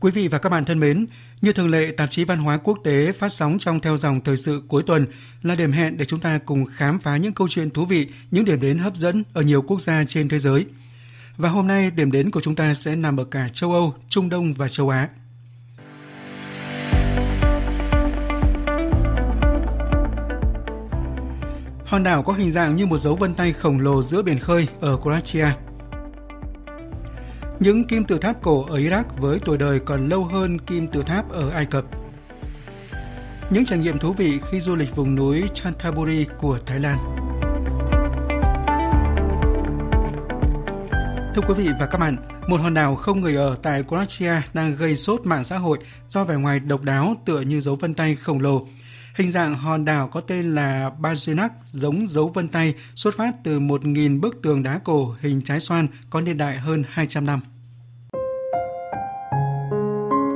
Quý vị và các bạn thân mến, như thường lệ, tạp chí Văn hóa Quốc tế phát sóng trong theo dòng thời sự cuối tuần là điểm hẹn để chúng ta cùng khám phá những câu chuyện thú vị, những điểm đến hấp dẫn ở nhiều quốc gia trên thế giới. Và hôm nay, điểm đến của chúng ta sẽ nằm ở cả châu Âu, Trung Đông và châu Á. Hòn đảo có hình dạng như một dấu vân tay khổng lồ giữa biển khơi ở Croatia – những kim tự tháp cổ ở Iraq với tuổi đời còn lâu hơn kim tự tháp ở Ai Cập. Những trải nghiệm thú vị khi du lịch vùng núi Chanthaburi của Thái Lan. Thưa quý vị và các bạn, một hòn đảo không người ở tại Croatia đang gây sốt mạng xã hội do vẻ ngoài độc đáo tựa như dấu vân tay khổng lồ. Hình dạng hòn đảo có tên là Bajenak giống dấu vân tay xuất phát từ 1.000 bức tường đá cổ hình trái xoan có niên đại hơn 200 năm.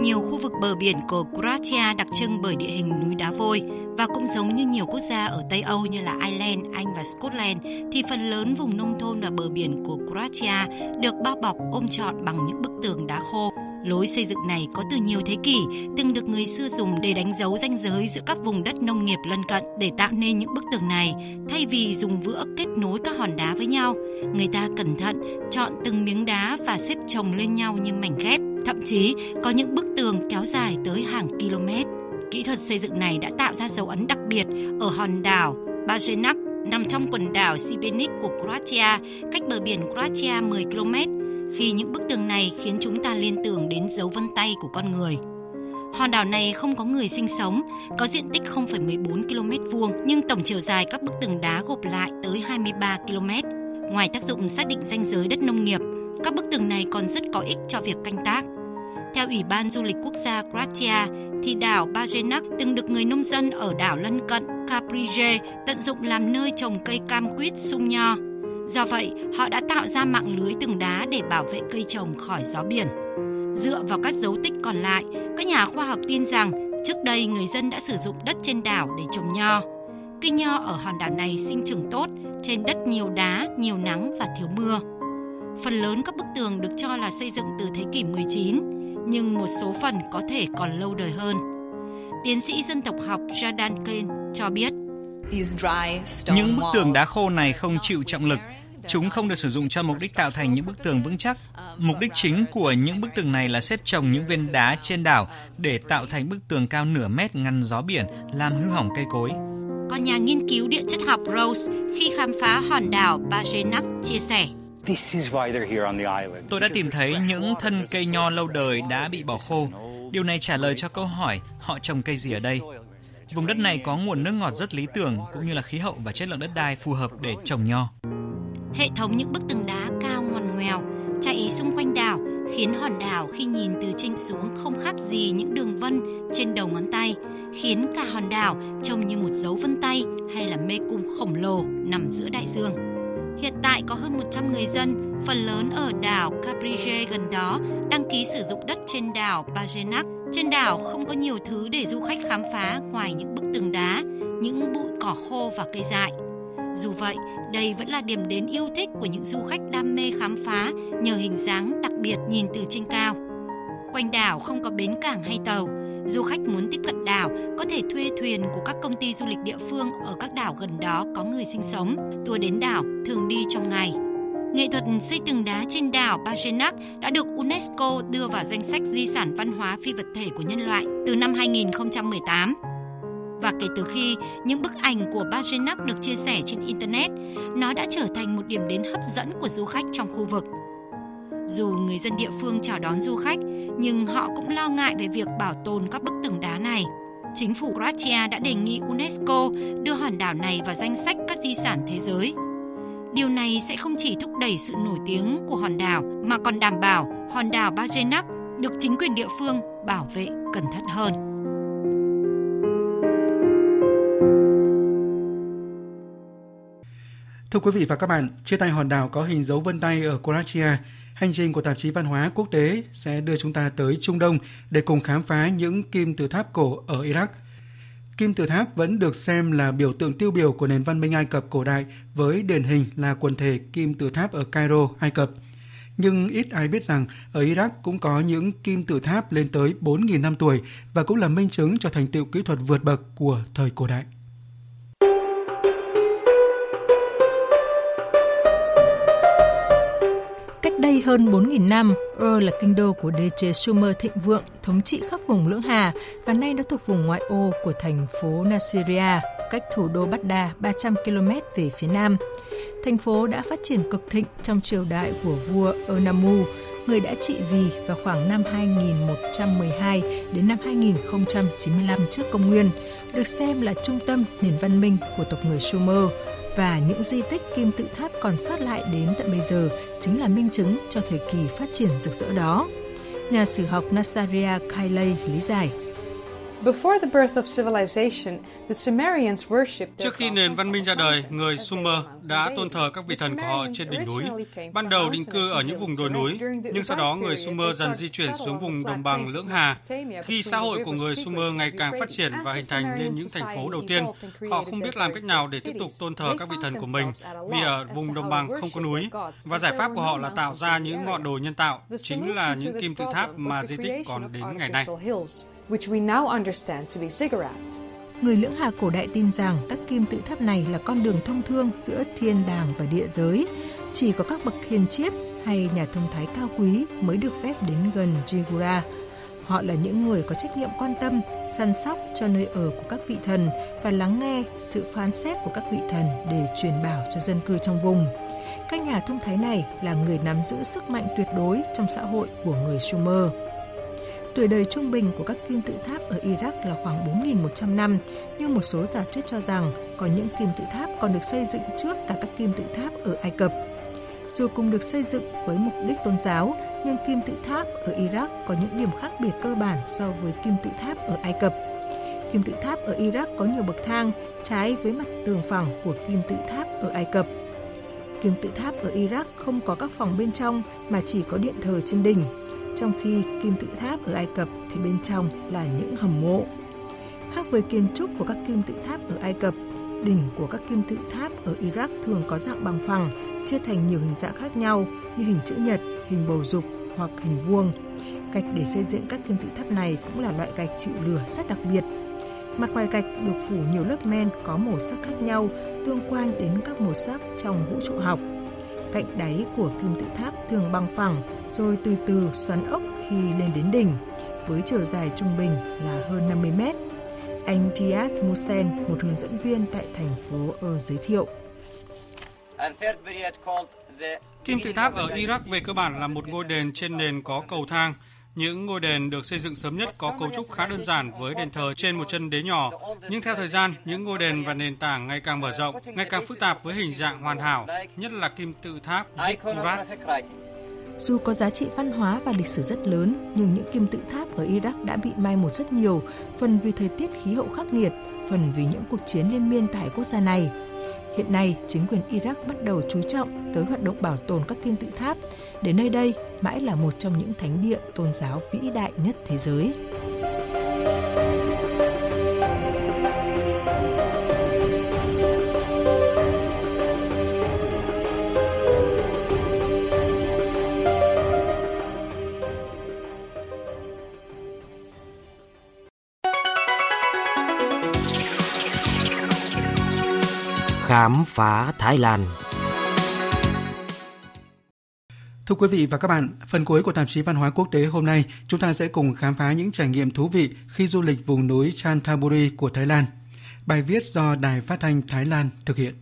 Nhiều khu vực bờ biển của Croatia đặc trưng bởi địa hình núi đá vôi và cũng giống như nhiều quốc gia ở Tây Âu như là Ireland, Anh và Scotland thì phần lớn vùng nông thôn và bờ biển của Croatia được bao bọc ôm trọn bằng những bức tường đá khô Lối xây dựng này có từ nhiều thế kỷ, từng được người xưa dùng để đánh dấu ranh giới giữa các vùng đất nông nghiệp lân cận để tạo nên những bức tường này. Thay vì dùng vữa kết nối các hòn đá với nhau, người ta cẩn thận chọn từng miếng đá và xếp chồng lên nhau như mảnh ghép. Thậm chí có những bức tường kéo dài tới hàng km. Kỹ thuật xây dựng này đã tạo ra dấu ấn đặc biệt ở hòn đảo Bajenak nằm trong quần đảo Sibenik của Croatia, cách bờ biển Croatia 10 km khi những bức tường này khiến chúng ta liên tưởng đến dấu vân tay của con người. Hòn đảo này không có người sinh sống, có diện tích 0,14 km vuông nhưng tổng chiều dài các bức tường đá gộp lại tới 23 km. Ngoài tác dụng xác định ranh giới đất nông nghiệp, các bức tường này còn rất có ích cho việc canh tác. Theo Ủy ban Du lịch Quốc gia Croatia, thì đảo Bajenak từng được người nông dân ở đảo lân cận Caprije tận dụng làm nơi trồng cây cam quýt sung nho. Do vậy, họ đã tạo ra mạng lưới tường đá để bảo vệ cây trồng khỏi gió biển. Dựa vào các dấu tích còn lại, các nhà khoa học tin rằng trước đây người dân đã sử dụng đất trên đảo để trồng nho. Cây nho ở hòn đảo này sinh trưởng tốt trên đất nhiều đá, nhiều nắng và thiếu mưa. Phần lớn các bức tường được cho là xây dựng từ thế kỷ 19, nhưng một số phần có thể còn lâu đời hơn. Tiến sĩ dân tộc học Jordan Kane cho biết, những bức tường đá khô này không chịu trọng lực, Chúng không được sử dụng cho mục đích tạo thành những bức tường vững chắc. Mục đích chính của những bức tường này là xếp chồng những viên đá trên đảo để tạo thành bức tường cao nửa mét ngăn gió biển, làm hư hỏng cây cối. Có nhà nghiên cứu địa chất học Rose khi khám phá hòn đảo Bajenak chia sẻ. Tôi đã tìm thấy những thân cây nho lâu đời đã bị bỏ khô. Điều này trả lời cho câu hỏi họ trồng cây gì ở đây. Vùng đất này có nguồn nước ngọt rất lý tưởng cũng như là khí hậu và chất lượng đất đai phù hợp để trồng nho. Hệ thống những bức tường đá cao ngoằn ngoèo chạy xung quanh đảo khiến hòn đảo khi nhìn từ trên xuống không khác gì những đường vân trên đầu ngón tay, khiến cả hòn đảo trông như một dấu vân tay hay là mê cung khổng lồ nằm giữa đại dương. Hiện tại có hơn 100 người dân, phần lớn ở đảo Caprije gần đó, đăng ký sử dụng đất trên đảo Bajenak. Trên đảo không có nhiều thứ để du khách khám phá ngoài những bức tường đá, những bụi cỏ khô và cây dại. Dù vậy, đây vẫn là điểm đến yêu thích của những du khách đam mê khám phá nhờ hình dáng đặc biệt nhìn từ trên cao. Quanh đảo không có bến cảng hay tàu, du khách muốn tiếp cận đảo có thể thuê thuyền của các công ty du lịch địa phương ở các đảo gần đó có người sinh sống. Tour đến đảo thường đi trong ngày. Nghệ thuật xây tường đá trên đảo Bajenak đã được UNESCO đưa vào danh sách di sản văn hóa phi vật thể của nhân loại từ năm 2018 và kể từ khi những bức ảnh của Bajenak được chia sẻ trên Internet, nó đã trở thành một điểm đến hấp dẫn của du khách trong khu vực. Dù người dân địa phương chào đón du khách, nhưng họ cũng lo ngại về việc bảo tồn các bức tường đá này. Chính phủ Croatia đã đề nghị UNESCO đưa hòn đảo này vào danh sách các di sản thế giới. Điều này sẽ không chỉ thúc đẩy sự nổi tiếng của hòn đảo mà còn đảm bảo hòn đảo Bajenak được chính quyền địa phương bảo vệ cẩn thận hơn. Thưa quý vị và các bạn, chia tay hòn đảo có hình dấu vân tay ở Croatia, hành trình của tạp chí văn hóa quốc tế sẽ đưa chúng ta tới Trung Đông để cùng khám phá những kim tự tháp cổ ở Iraq. Kim tự tháp vẫn được xem là biểu tượng tiêu biểu của nền văn minh Ai Cập cổ đại với điển hình là quần thể kim tự tháp ở Cairo, Ai Cập. Nhưng ít ai biết rằng ở Iraq cũng có những kim tự tháp lên tới 4.000 năm tuổi và cũng là minh chứng cho thành tựu kỹ thuật vượt bậc của thời cổ đại. Cách đây hơn 4.000 năm, Ur là kinh đô của đế chế Sumer thịnh vượng, thống trị khắp vùng Lưỡng Hà và nay nó thuộc vùng ngoại ô của thành phố Nasiriyah, cách thủ đô Baghdad 300 km về phía nam. Thành phố đã phát triển cực thịnh trong triều đại của vua Onamu, người đã trị vì vào khoảng năm 2112 đến năm 2095 trước công nguyên, được xem là trung tâm nền văn minh của tộc người Sumer và những di tích kim tự tháp còn sót lại đến tận bây giờ chính là minh chứng cho thời kỳ phát triển rực rỡ đó. Nhà sử học Nasaria Kailey lý giải. Trước khi nền văn minh ra đời, người Sumer đã tôn thờ các vị thần của họ trên đỉnh núi. Ban đầu định cư ở những vùng đồi núi, nhưng sau đó người Sumer dần di chuyển xuống vùng đồng bằng Lưỡng Hà. Khi xã hội của người Sumer ngày càng phát triển và hình thành nên những thành phố đầu tiên, họ không biết làm cách nào để tiếp tục tôn thờ các vị thần của mình vì ở vùng đồng bằng không có núi. Và giải pháp của họ là tạo ra những ngọn đồi nhân tạo, chính là những kim tự tháp mà di tích còn đến ngày nay which we now understand to be ziggurats. Người lưỡng hà cổ đại tin rằng các kim tự tháp này là con đường thông thương giữa thiên đàng và địa giới. Chỉ có các bậc hiền triết hay nhà thông thái cao quý mới được phép đến gần Jigura. Họ là những người có trách nhiệm quan tâm, săn sóc cho nơi ở của các vị thần và lắng nghe sự phán xét của các vị thần để truyền bảo cho dân cư trong vùng. Các nhà thông thái này là người nắm giữ sức mạnh tuyệt đối trong xã hội của người Sumer. Tuổi đời trung bình của các kim tự tháp ở Iraq là khoảng 4.100 năm, nhưng một số giả thuyết cho rằng có những kim tự tháp còn được xây dựng trước cả các kim tự tháp ở Ai Cập. Dù cùng được xây dựng với mục đích tôn giáo, nhưng kim tự tháp ở Iraq có những điểm khác biệt cơ bản so với kim tự tháp ở Ai Cập. Kim tự tháp ở Iraq có nhiều bậc thang trái với mặt tường phẳng của kim tự tháp ở Ai Cập. Kim tự tháp ở Iraq không có các phòng bên trong mà chỉ có điện thờ trên đỉnh trong khi kim tự tháp ở Ai Cập thì bên trong là những hầm mộ. Khác với kiến trúc của các kim tự tháp ở Ai Cập, đỉnh của các kim tự tháp ở Iraq thường có dạng bằng phẳng, chia thành nhiều hình dạng khác nhau như hình chữ nhật, hình bầu dục hoặc hình vuông. Gạch để xây dựng các kim tự tháp này cũng là loại gạch chịu lửa rất đặc biệt. Mặt ngoài gạch được phủ nhiều lớp men có màu sắc khác nhau, tương quan đến các màu sắc trong vũ trụ học cạnh đáy của kim tự tháp thường bằng phẳng rồi từ từ xoắn ốc khi lên đến đỉnh, với chiều dài trung bình là hơn 50 mét. Anh Diaz Musen, một hướng dẫn viên tại thành phố ở giới thiệu. Kim tự tháp ở Iraq về cơ bản là một ngôi đền trên nền có cầu thang – những ngôi đền được xây dựng sớm nhất có cấu trúc khá đơn giản với đền thờ trên một chân đế nhỏ, nhưng theo thời gian, những ngôi đền và nền tảng ngày càng mở rộng, ngày càng phức tạp với hình dạng hoàn hảo, nhất là kim tự tháp Zikkurat. Dù có giá trị văn hóa và lịch sử rất lớn, nhưng những kim tự tháp ở Iraq đã bị mai một rất nhiều, phần vì thời tiết khí hậu khắc nghiệt, phần vì những cuộc chiến liên miên tại quốc gia này. Hiện nay, chính quyền Iraq bắt đầu chú trọng tới hoạt động bảo tồn các kim tự tháp, để nơi đây, mãi là một trong những thánh địa tôn giáo vĩ đại nhất thế giới. Khám phá Thái Lan Thưa quý vị và các bạn, phần cuối của tạp chí Văn hóa Quốc tế hôm nay, chúng ta sẽ cùng khám phá những trải nghiệm thú vị khi du lịch vùng núi Chanthaburi của Thái Lan. Bài viết do Đài Phát thanh Thái Lan thực hiện.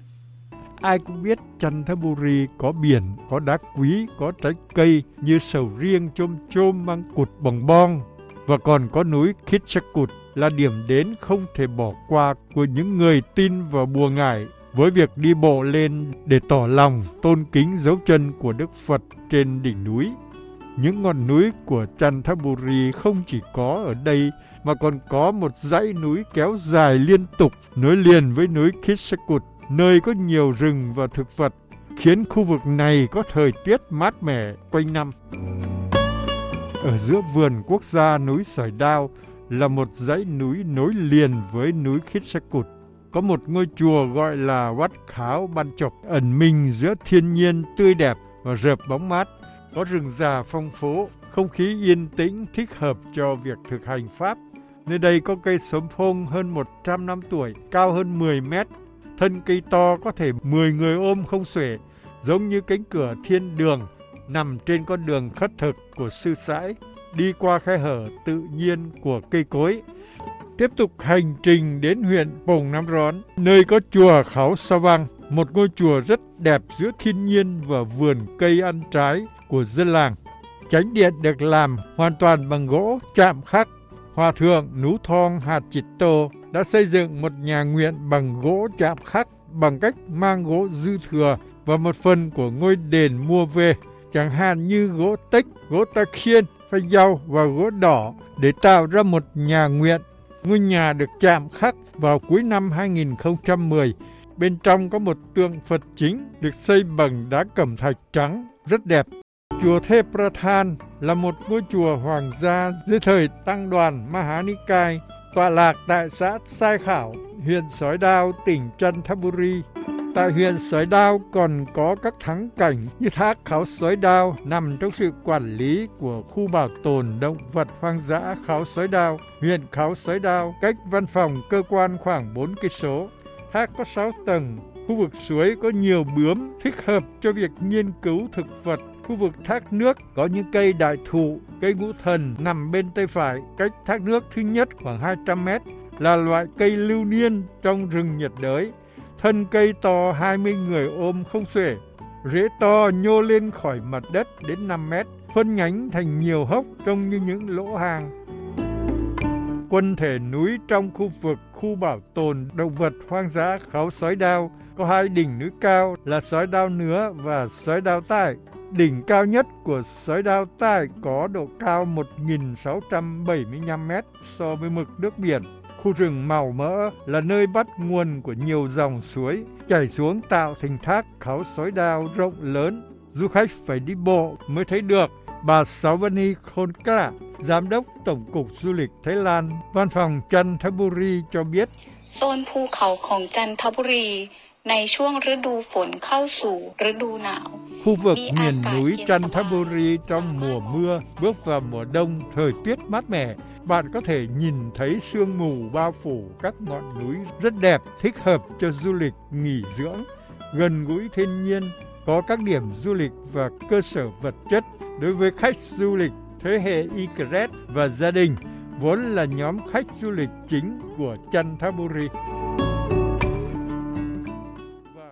Ai cũng biết Chanthaburi có biển, có đá quý, có trái cây như sầu riêng, chôm chôm, măng cụt, bồng bong và còn có núi Kitchakut là điểm đến không thể bỏ qua của những người tin vào bùa ngải với việc đi bộ lên để tỏ lòng tôn kính dấu chân của Đức Phật trên đỉnh núi. Những ngọn núi của Chanthaburi không chỉ có ở đây mà còn có một dãy núi kéo dài liên tục nối liền với núi Kishakut, nơi có nhiều rừng và thực vật, khiến khu vực này có thời tiết mát mẻ quanh năm. Ở giữa vườn quốc gia núi Sỏi Đao là một dãy núi nối liền với núi Kishakut có một ngôi chùa gọi là Wat Kháo Ban Chọc ẩn mình giữa thiên nhiên tươi đẹp và rợp bóng mát. có rừng già phong phú, không khí yên tĩnh thích hợp cho việc thực hành Pháp. Nơi đây có cây sớm phong hơn 100 năm tuổi, cao hơn 10 mét. Thân cây to có thể 10 người ôm không xuể, giống như cánh cửa thiên đường nằm trên con đường khất thực của sư sãi, đi qua khe hở tự nhiên của cây cối. Tiếp tục hành trình đến huyện Pồng Nam Rón, nơi có chùa Kháo Sa Vang, một ngôi chùa rất đẹp giữa thiên nhiên và vườn cây ăn trái của dân làng. Chánh điện được làm hoàn toàn bằng gỗ chạm khắc. Hòa thượng Nú Thong Hạt Chịt Tô đã xây dựng một nhà nguyện bằng gỗ chạm khắc bằng cách mang gỗ dư thừa và một phần của ngôi đền mua về, chẳng hạn như gỗ tích, gỗ ta khiên, phanh dao và gỗ đỏ để tạo ra một nhà nguyện. Ngôi nhà được chạm khắc vào cuối năm 2010. Bên trong có một tượng Phật chính được xây bằng đá cẩm thạch trắng, rất đẹp. Chùa Thê Prathan là một ngôi chùa hoàng gia dưới thời tăng đoàn Mahanikai, tọa lạc tại xã Sai Khảo, huyện Sói Đao, tỉnh Chanthaburi. Tại huyện Sói Đao còn có các thắng cảnh như thác Kháo Sói Đao nằm trong sự quản lý của khu bảo tồn động vật hoang dã Kháo Sói Đao, huyện Kháo Sói Đao, cách văn phòng cơ quan khoảng 4 cây số. Thác có 6 tầng, khu vực suối có nhiều bướm thích hợp cho việc nghiên cứu thực vật khu vực thác nước có những cây đại thụ, cây ngũ thần nằm bên tay phải, cách thác nước thứ nhất khoảng 200 mét, là loại cây lưu niên trong rừng nhiệt đới. Thân cây to 20 người ôm không xuể, rễ to nhô lên khỏi mặt đất đến 5 mét, phân nhánh thành nhiều hốc trông như những lỗ hang. Quân thể núi trong khu vực khu bảo tồn động vật hoang dã kháo sói đao có hai đỉnh núi cao là sói đao nứa và sói đao tai. Đỉnh cao nhất của sói đao tai có độ cao 1.675 mét so với mực nước biển. Khu rừng màu mỡ là nơi bắt nguồn của nhiều dòng suối chảy xuống tạo thành thác kháo sói đao rộng lớn. Du khách phải đi bộ mới thấy được bà Sawani Khonkla, Giám đốc Tổng cục Du lịch Thái Lan, Văn phòng Chanthaburi cho biết. Tôn Phu Khẩu của Chanthaburi ขาของจันทบุรีในช่วงฤดูฝนเข้าสู่ฤดูหนาว Khu vực miền núi Chanthaburi trong mùa mưa bước vào mùa đông thời tiết mát mẻ, bạn có thể nhìn thấy sương mù bao phủ các ngọn núi rất đẹp, thích hợp cho du lịch nghỉ dưỡng, gần gũi thiên nhiên, có các điểm du lịch và cơ sở vật chất đối với khách du lịch thế hệ Y và gia đình, vốn là nhóm khách du lịch chính của Chanthaburi.